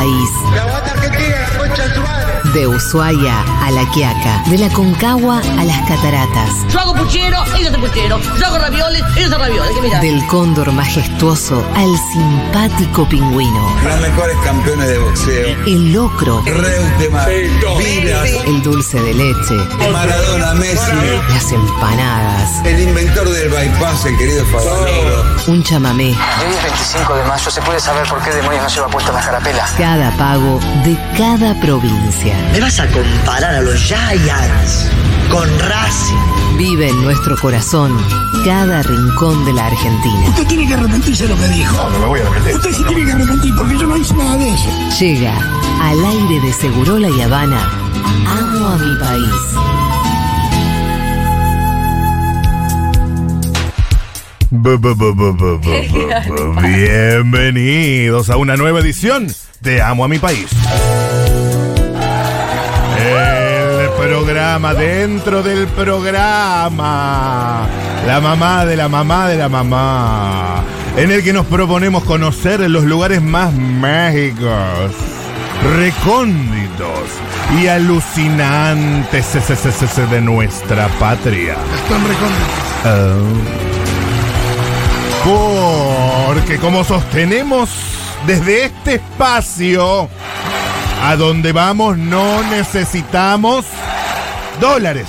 país. De Ushuaia a La Quiaca, de la Concagua a las Cataratas. Yo hago puchero, ellos hacen puchero. Yo hago ravioles, ellos hacen ravioles. ¿Qué mirá? Del cóndor majestuoso al simpático pingüino. Los mejores campeones de boxeo. El locro, Reutemann, el dulce de leche, Maradona, Messi, las empanadas, el inventor del bypass, el querido Favaloro. un chamamé. Hoy es 25 de mayo, ¿se puede saber por qué demonios no lleva puesta la carapela? Cada pago de cada provincia. ¿Me vas a comparar a los Giants con Racing? Vive en nuestro corazón cada rincón de la Argentina. Usted tiene que arrepentirse de lo que dijo. No, no me voy a arrepentir. Usted se tiene que arrepentir porque yo no hice nada de eso. Llega al aire de Segurola y Habana. Amo a mi país. Bienvenidos a una nueva edición de Amo a mi país. El programa dentro del programa. La mamá de la mamá de la mamá. En el que nos proponemos conocer los lugares más mágicos, recónditos y alucinantes de nuestra patria. Están recónditos. Porque como sostenemos desde este espacio, a donde vamos no necesitamos dólares.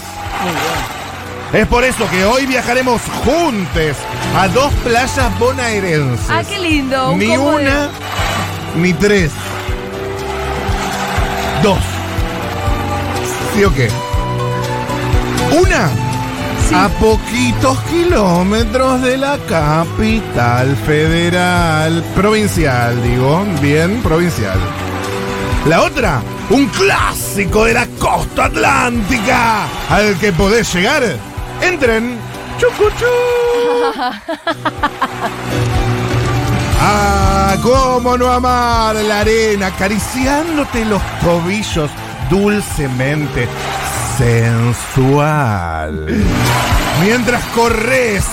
Es por eso que hoy viajaremos juntos a dos playas bonaerenses. Ah, qué lindo. un Ni de- una, ni tres. Dos. ¿Sí o qué? Una. A poquitos kilómetros de la capital federal. Provincial, digo. Bien, provincial. La otra, un clásico de la costa atlántica. Al que podés llegar. Entren. Chucuchú. Ah, cómo no amar la arena, acariciándote los tobillos dulcemente sensual. Mientras corres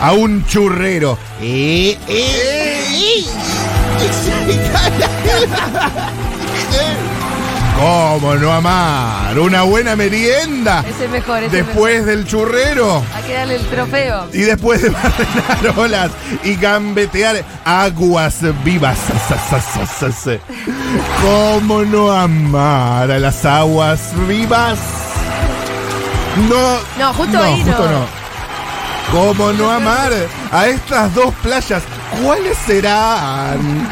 a un churrero. Eh, eh, ¿Cómo no amar? Una buena merienda Ese es mejor, ese es después del churrero. mejor. Hay que darle el trofeo. Y después de barrenar olas y gambetear aguas vivas. ¿Cómo no amar a las aguas vivas? No. No, justo ahí justo no. no. ¿Cómo no amar a estas dos playas? ¿Cuáles serán?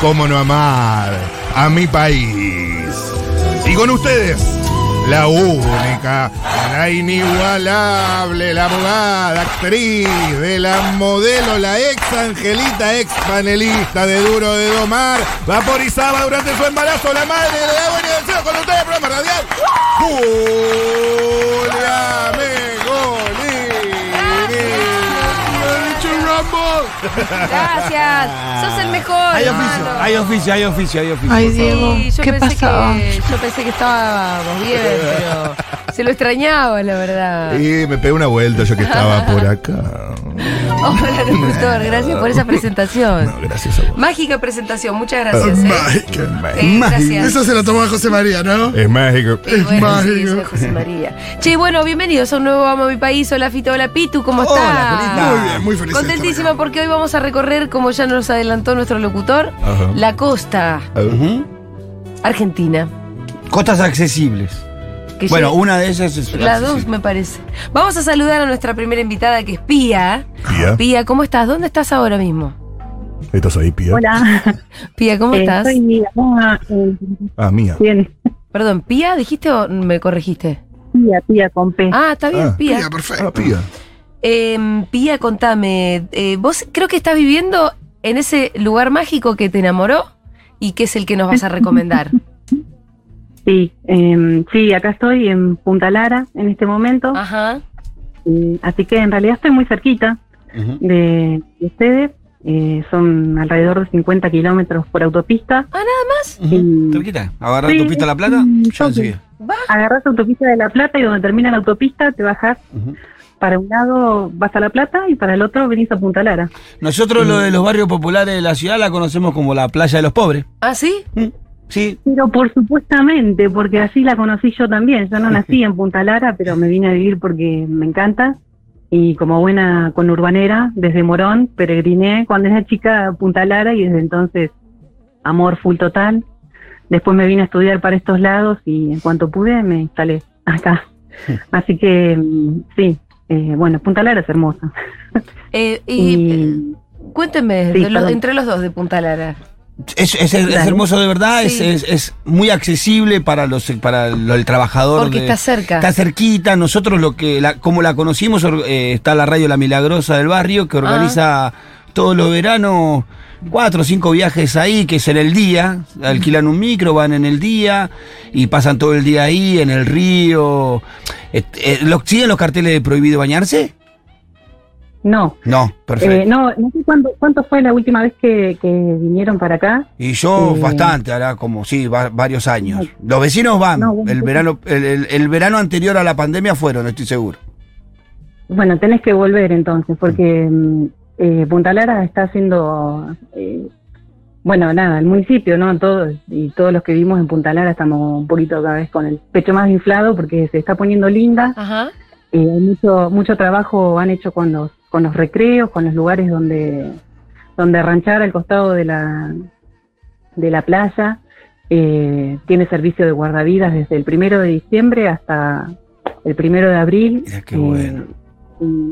¿Cómo no amar a mi país? Y con ustedes, la única, la inigualable, la abogada, actriz de la modelo, la ex Angelita, ex panelista de Duro de Domar, vaporizaba durante su embarazo la madre de la buena con ustedes, programa radial, Julia Gracias. Sos el mejor. Hay hermano. oficio, hay oficio, hay oficio, hay oficio. Ay, Diego, Sí, yo ¿qué pensé pasaba? Que, yo pensé que estábamos bien, pero se lo extrañaba, la verdad. Y me pegué una vuelta yo que estaba por acá. Hola, locutor, gracias por esa presentación. No, gracias a vos. Mágica presentación, muchas gracias. ¿eh? Mágica. Eh, gracias. Eso se lo tomó a José María, ¿no? Es mágico. Bueno, sí, mágico. soy José María. Che, bueno, bienvenidos a un nuevo Amo a mi país. Hola Fito, hola Pitu, ¿cómo estás? Hola. Muy bien, muy feliz. Contentísima porque hoy vamos a recorrer, como ya nos adelantó nuestro locutor, Ajá. la costa argentina. Costas accesibles. Que Bueno, una de ellas es. Las dos me parece. Vamos a saludar a nuestra primera invitada que es Pía. Pía. Pía, ¿cómo estás? ¿Dónde estás ahora mismo? ¿Estás ahí, Pía? Hola, Pía, ¿cómo eh, estás? soy Mía. Ah, eh, Ah, mía. bien, Perdón, ¿Pía dijiste o me corregiste? Pía, Pía con P. Ah, está bien, Ah, Pía. Pía, perfecto. Ah, Pía. Em, Pía, contame, eh, vos creo que estás viviendo en ese lugar mágico que te enamoró y que es el que nos vas a recomendar. Sí, eh, sí, acá estoy en Punta Lara en este momento. Ajá. Eh, así que en realidad estoy muy cerquita de, de ustedes. Eh, son alrededor de 50 kilómetros por autopista. Ah, nada más. Y Cerquita. Agarrar Sí, tu pista a la plata. Ya yo enseguida. agarrás autopista de La Plata y donde termina la autopista te bajas para un lado vas a La Plata y para el otro venís a Punta Lara. Nosotros lo de los barrios populares de la ciudad la conocemos como la playa de los pobres. ¿Ah, sí? Sí. Pero por supuestamente, porque así la conocí yo también. Yo no nací en Punta Lara, pero me vine a vivir porque me encanta. Y como buena conurbanera, desde Morón, peregriné cuando era chica a Punta Lara y desde entonces amor full total. Después me vine a estudiar para estos lados y en cuanto pude me instalé acá. Así que mm, sí, eh, bueno, Punta Lara es hermosa. Eh, y, Y- eh, cuénteme, Sí, de los- entre los dos de Punta Lara. Es, es- hermoso de verdad, es- Sí. es, es muy accesible para los para lo- el trabajador. Porque de- está cerca. Está cerquita, nosotros lo que la- como la conocimos, eh, está la radio La Milagrosa del barrio que organiza todos los veranos cuatro o cinco viajes ahí, que es en el día, alquilan un micro, van en el día y pasan todo el día ahí, en el río. Eh, eh, ¿lo- ¿Siguen los carteles de prohibido bañarse? No, No, perfecto. eh, no, no sé cuándo, cuánto fue la última vez que, que vinieron para acá. Y yo Eh, bastante, hará como, sí, va- varios años. Los vecinos van. No, el, verano, el, el- el verano anterior a la pandemia fueron, estoy seguro. Bueno, tenés que volver entonces, porque mm, eh, Punta Lara está haciendo, eh, bueno, nada, el municipio, ¿no? Todos, y todos los que vivimos en Punta Lara estamos un poquito cada vez con el pecho más inflado porque se está poniendo linda. Ajá. Eh, hay mucho, mucho trabajo han hecho con los, con los recreos, con los lugares donde, donde ranchar al costado de la, de la playa. Eh, tiene servicio de guardavidas desde el primero de diciembre hasta el primero de abril. Mira qué Eh, bueno.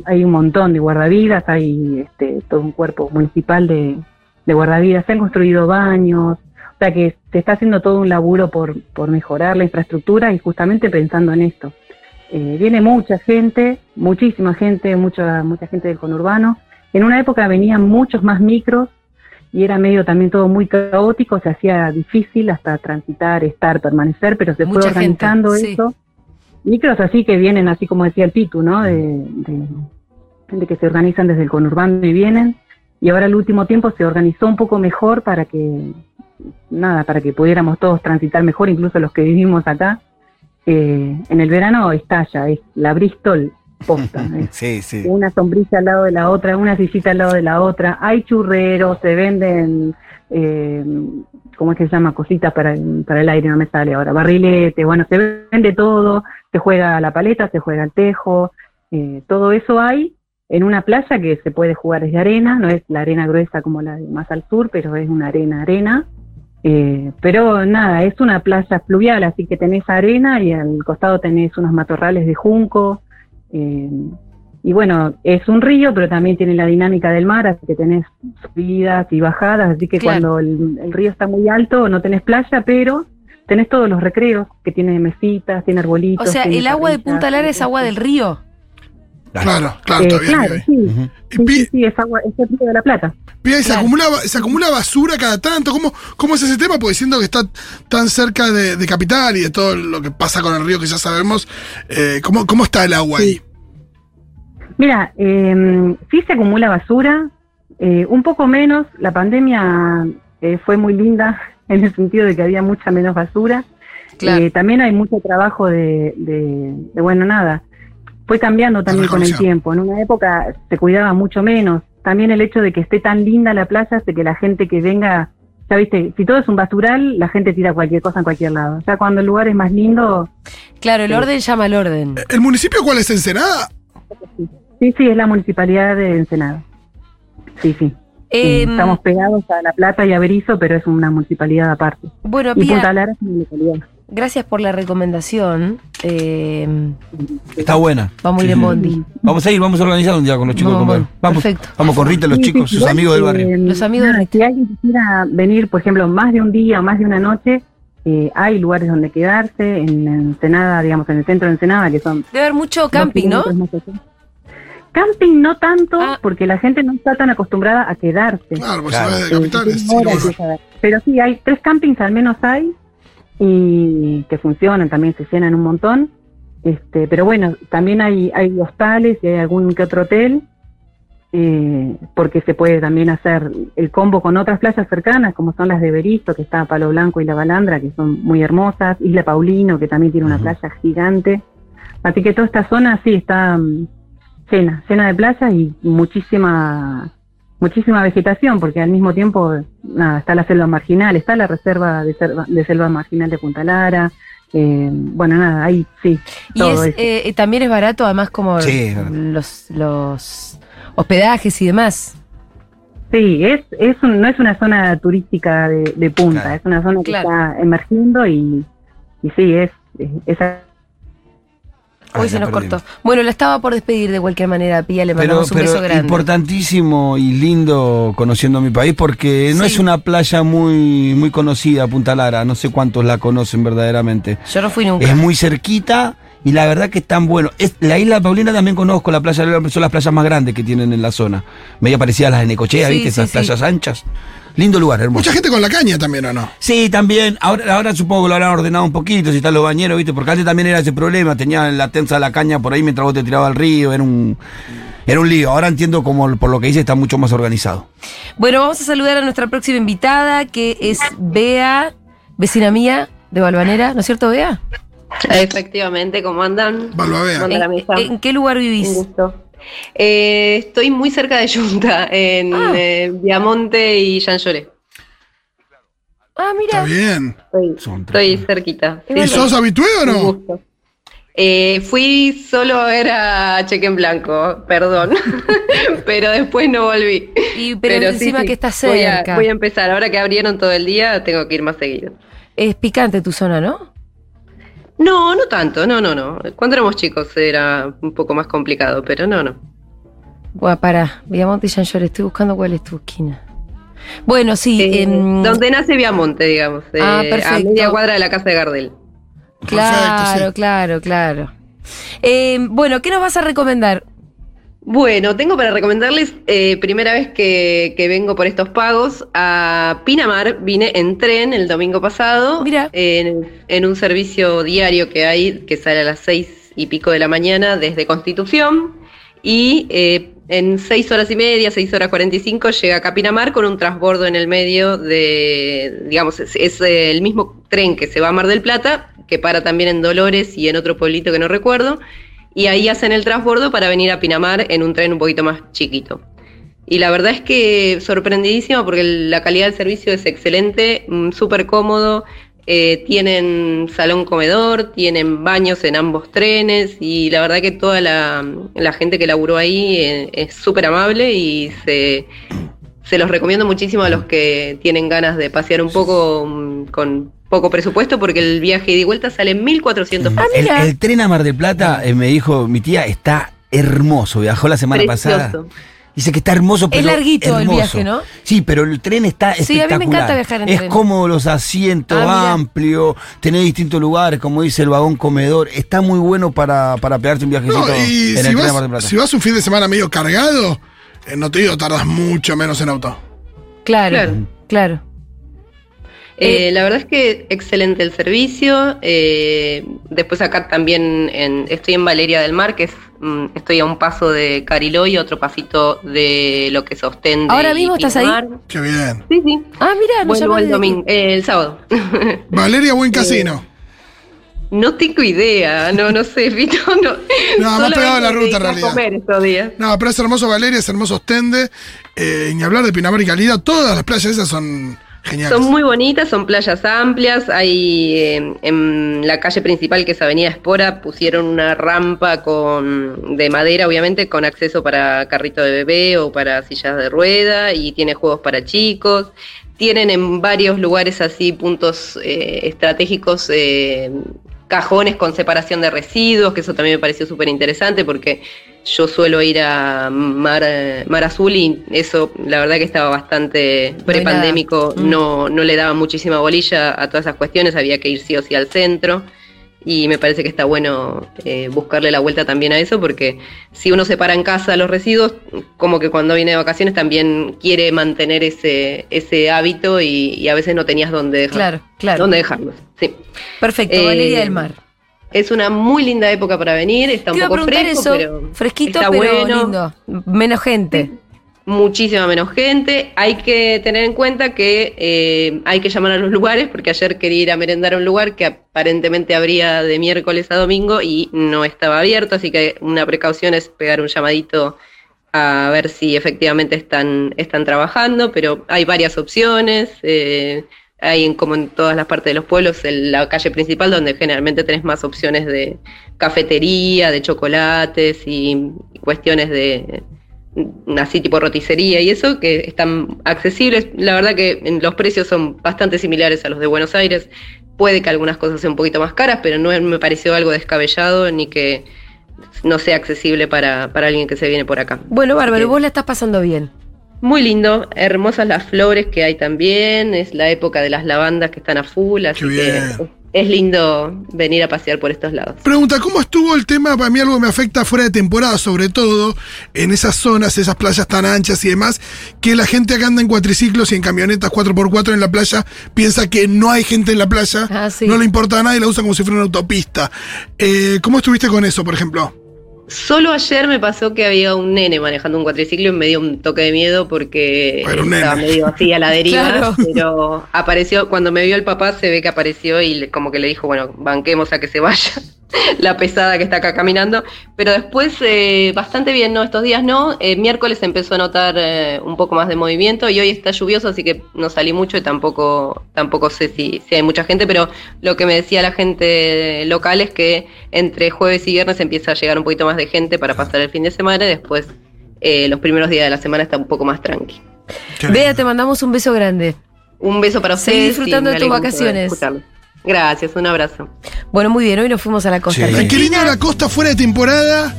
hay un montón de guardavidas, hay este, todo un cuerpo municipal de, de guardavidas, se han construido baños, o sea que se está haciendo todo un laburo por, por mejorar la infraestructura y justamente pensando en esto. Eh, viene mucha gente, muchísima gente, mucha, mucha gente del conurbano. En una época venían muchos más micros y era medio también todo muy caótico, se hacía difícil hasta transitar, estar, permanecer, pero se Mucha fue gente, organizando sí. eso. Micros así que vienen, así como decía el Pitu, ¿no? De, de, de que se organizan desde el conurbano y vienen. Y ahora el último tiempo se organizó un poco mejor para que, nada, para que pudiéramos todos transitar mejor, incluso los que vivimos acá. Eh, en el verano estalla, es la Bristol posta. es Sí, sí. una sombrilla al lado de la otra, una sillita al lado de la otra, hay churreros, se venden, eh, ¿cómo es que se llama? Cositas para, el- para el aire, no me sale ahora, barrilete, bueno, se vende todo, se juega a la paleta, se juega al tejo, eh, todo eso hay en una playa que se puede jugar desde arena, no es la arena gruesa como la de más al sur, pero es una arena, arena. Eh, pero nada, es una playa fluvial, así que tenés arena y al costado tenés unos matorrales de junco. eh, y bueno, es un río, pero también tiene la dinámica del mar, así que tenés subidas y bajadas, así que Claro. cuando el, el río está muy alto no tenés playa, pero tenés todos los recreos, que tiene mesitas, tiene O arbolitos. sea, tiene el agua de Punta Lara es agua del río. Claro, claro, Eh, bien. claro, sí, Y sí, pi- sí, sí, es agua, es el río de la Plata. Pía, ¿y se, acumula, se acumula basura cada tanto. ¿Cómo, ¿Cómo es ese tema? Porque siendo que está tan cerca de, de Capital y de todo lo que pasa con el río que ya sabemos, eh, ¿cómo, ¿cómo está el agua ahí? Mira, eh, sí se acumula basura, eh, un poco menos. La pandemia eh, fue muy linda en el sentido de que había mucha menos basura. Claro. Eh, también hay mucho trabajo de, de, de, bueno, nada. Fue cambiando también con el tiempo. En una época se cuidaba mucho menos. También el hecho de que esté tan linda la playa hace que la gente que venga, ya viste, si todo es un basural, la gente tira cualquier cosa en cualquier lado. Ya cuando el lugar es más lindo, Claro, el orden llama al orden. ¿El municipio cuál es? ¿Ensenada? sí, sí, es la municipalidad de Ensenada. Sí, sí. Eh, Estamos pegados a La Plata y a Berizo, pero es una municipalidad aparte. bueno, Y Punta Pía, Lara es una localidad. Gracias por la recomendación. Eh, Está buena. vamos a ir en sí. bondi. Vamos a ir, vamos a organizar un día con los chicos. Vamos, de comer. bueno, vamos, perfecto. vamos con Rita, los Sí, chicos, sí, sus amigos del barrio. eh, Los amigos de- Si alguien quisiera venir, por ejemplo, más de un día o más de una noche, eh, hay lugares donde quedarse, en Ensenada, digamos, en el centro de Ensenada, que son... Debe haber mucho camping, ¿no? Camping no tanto, Ah. porque la gente no está tan acostumbrada a quedarse. Claro, porque Claro. se va de capitales. sí. Pero sí, hay tres campings al menos hay y que funcionan, también se llenan un montón. Este, pero bueno, también hay, hay hostales y hay algún que otro hotel, eh, porque se puede también hacer el combo con otras playas cercanas, como son las de Berizo, que está Palo Blanco y La Balandra, que son muy hermosas, Isla Paulino, que también tiene una playa gigante. Así que toda esta zona sí está, mm, llena, llena de playas y muchísima muchísima vegetación, porque al mismo tiempo nada, está la selva marginal, está la reserva de selva, de selva marginal de Punta Lara, eh, bueno, nada, ahí sí. Y todo es, eh, también es barato, además, como Sí, es los, los hospedajes y demás. Sí, es, es un- no es una zona turística de, de punta, Claro. es una zona que Claro. está emergiendo y, y sí, es, es, esa- Ah, Hoy se nos perdimos. cortó. Bueno, la estaba por despedir de cualquier manera, Pía, le Pero, mandamos un pero beso grande. importantísimo y lindo conociendo mi país porque no Sí. es una playa muy, muy conocida, Punta Lara. No sé cuántos la conocen verdaderamente. Yo no fui nunca. Es muy cerquita y la verdad que es tan bueno. Es, la isla Paulina también conozco, la playa son las playas más grandes que tienen en la zona. Media parecida a las de Necochea, Sí, ¿viste? sí, Esas playas anchas. Lindo lugar, hermoso. Mucha gente con la caña también, ¿o no? Sí, también. Ahora, ahora supongo que lo habrán ordenado un poquito, si están los bañeros, ¿viste? Porque antes también era ese problema. Tenía la tensa de la caña por ahí mientras vos te tirabas al río. Era un, era un lío. Ahora entiendo como por lo que dice está mucho más organizado. Bueno, vamos a saludar a nuestra próxima invitada, que es Bea, vecina mía de Balvanera, ¿no es cierto, Bea? Efectivamente, ¿cómo andan? Balbavea. ¿Cómo anda la mesa? ¿En qué lugar vivís? Un gusto. Eh, estoy muy cerca de Junta, en Ah. eh, Viamonte y Jean Lloré. Ah, Está mira. bien. Estoy, Son estoy cerquita. ¿Y ¿Y sos habitué o no? Eh, fui solo a ver a Cheque en Blanco, perdón, pero después no volví. Y, pero, encima sí, que está voy a- cerca. Voy a, empezar, ahora que abrieron todo el día, tengo que ir más seguido. Es picante tu zona, ¿no? No, no tanto, no, no, no. Cuando éramos chicos era un poco más complicado, pero no, no. Buah, para, Viamonte y Jean estoy buscando cuál es tu esquina. Bueno, sí, Eh, em, donde nace Viamonte, digamos, eh, Ah, a media cuadra de la casa de Gardel. claro, Perfecto, sí. claro, claro. Em, bueno, ¿qué nos vas a recomendar? Bueno, tengo para recomendarles, eh, primera vez que, que vengo por estos pagos, a Pinamar. Vine en tren el domingo pasado, Mira. En, en un servicio diario que hay, que sale a las seis y pico de la mañana desde Constitución, y eh, en seis horas y media, seis horas cuarenta y cinco, llega acá a Pinamar con un transbordo en el medio de, digamos, es, es el mismo tren que se va a Mar del Plata, que para también en Dolores y en otro pueblito que no recuerdo, y ahí hacen el transbordo para venir a Pinamar en un tren un poquito más chiquito. Y la verdad es que sorprendidísimo porque la calidad del servicio es excelente, mm, súper cómodo, eh, tienen salón comedor, tienen baños en ambos trenes y la verdad que toda la, la gente que laburó ahí eh, es súper amable y se, se los recomiendo muchísimo a los que tienen ganas de pasear un poco mm, con poco presupuesto porque el viaje ida y vuelta sale en 1.400 pesos. el, mira. el tren a Mar del Plata, eh, me dijo mi tía, está hermoso. Viajó la semana pasada. Precioso. Dice que está hermoso, pero. Es larguito el viaje, ¿no? Sí, pero el tren está Sí, a mí me espectacular. encanta viajar en es tren. cómodo los asientos, Ah, amplio, tenés distintos lugares, como dice el vagón comedor. Está muy bueno para, para pegarte un viajecito No, y en si el tren a Mar vas, del Plata. si vas un fin de semana medio cargado, eh, no te digo, tardas mucho menos en auto. Claro, claro. Claro. Eh, la verdad es que excelente el servicio. eh, después acá también en- estoy en Valeria del Mar, que es, mm, estoy a un paso de Cariloy, otro pasito de lo que es Ostende. ¿Ahora y mismo estás ahí? Qué bien. Sí, sí. Ah, mira, nos Vuelvo el domingo, eh, el sábado. Valeria, buen casino. no tengo idea, no, no sé, Fito, no. No, más pegado a la ruta, en realidad. A comer estos días. No, pero es hermoso Valeria, es hermoso Ostende. Eh, ni hablar de Pinamar y Calida, todas las playas esas son Son muy bonitas, son playas amplias. Hay eh, en la calle principal, que es Avenida Espora, pusieron una rampa con de madera, obviamente, con acceso para carrito de bebé o para sillas de rueda y tiene juegos para chicos. Tienen en varios lugares así puntos eh, estratégicos. eh, cajones con separación de residuos, que eso también me pareció súper interesante porque yo suelo ir a Mar, Mar Azul y eso la verdad que estaba bastante prepandémico. Mm. no, no le daba muchísima bolilla a todas esas cuestiones, había que ir sí o sí al centro y me parece que está bueno eh, buscarle la vuelta también a eso porque si uno separa en casa los residuos, como que cuando viene de vacaciones también quiere mantener ese, ese hábito y, y a veces no tenías dónde dejar, Claro, claro. dónde dejarlos. Sí. Perfecto, Eh, Valeria del Mar. Es una muy linda época para venir, está Te un poco fresco, eso, pero fresquito está pero bueno. lindo, menos gente. muchísima menos gente. Hay que tener en cuenta que eh, hay que llamar a los lugares, porque ayer quería ir a merendar a un lugar que aparentemente abría de miércoles a domingo y no estaba abierto, así que una precaución es pegar un llamadito a ver si efectivamente están, están trabajando, pero hay varias opciones. eh, hay en, como en todas las partes de los pueblos en la calle principal donde generalmente tenés más opciones de cafetería, de chocolates y cuestiones de mm, así tipo roticería y eso que están accesibles. La verdad que los precios son bastante similares a los de Buenos Aires. Puede que algunas cosas sean un poquito más caras, pero no me pareció algo descabellado ni que no sea accesible para, para alguien que se viene por acá. Bueno, Bárbaro, vos la estás pasando bien. Muy lindo, hermosas las flores que hay también, es la época de las lavandas que están a full, así Qué que es lindo venir a pasear por estos lados. Pregunta, ¿cómo estuvo el tema? Para mí algo me afecta fuera de temporada, sobre todo en esas zonas, esas playas tan anchas y demás, que la gente que anda en cuatriciclos y en camionetas 4x4 en la playa piensa que no hay gente en la playa, Ah, sí. no le importa a nadie, la usa como si fuera una autopista. Eh, ¿Cómo estuviste con eso, por ejemplo? Solo ayer me pasó que había un nene manejando un cuatriciclo y me dio un toque de miedo porque estaba medio así a la deriva, Claro. pero apareció, cuando me vio el papá se ve que apareció y le- como que le dijo, bueno, banquemos a que se vaya la pesada que está acá caminando, pero después eh, bastante bien, ¿no? Estos días no, Eh, miércoles empezó a notar eh, un poco más de movimiento y hoy está lluvioso, así que no salí mucho y tampoco, tampoco sé si, si hay mucha gente, pero lo que me decía la gente local es que entre jueves y viernes empieza a llegar un poquito más de gente para pasar el fin de semana y después eh, los primeros días de la semana está un poco más tranqui. Bea, te mandamos un beso grande. Un beso para Seguí ustedes. disfrutando de tus vacaciones. Gracias, un abrazo. Bueno, muy bien, hoy nos fuimos a la costa. Sí. Ay, qué lindo la costa fuera de temporada.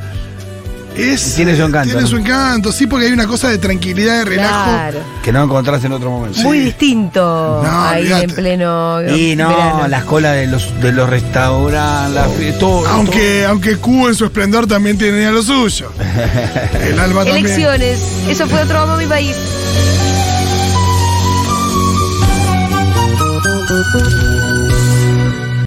Es, tiene su encanto. Tiene su encanto, sí, porque hay una cosa de tranquilidad, de relajo. Claro. Que no encontrás en otro momento. Muy distinto. No, ahí en pleno. Y no, verano. las colas de los, de los restaurantes, oh. todo. Aunque, aunque Cuba en su esplendor también tenía lo suyo. El alma Elecciones. Eso fue otro amo mi país.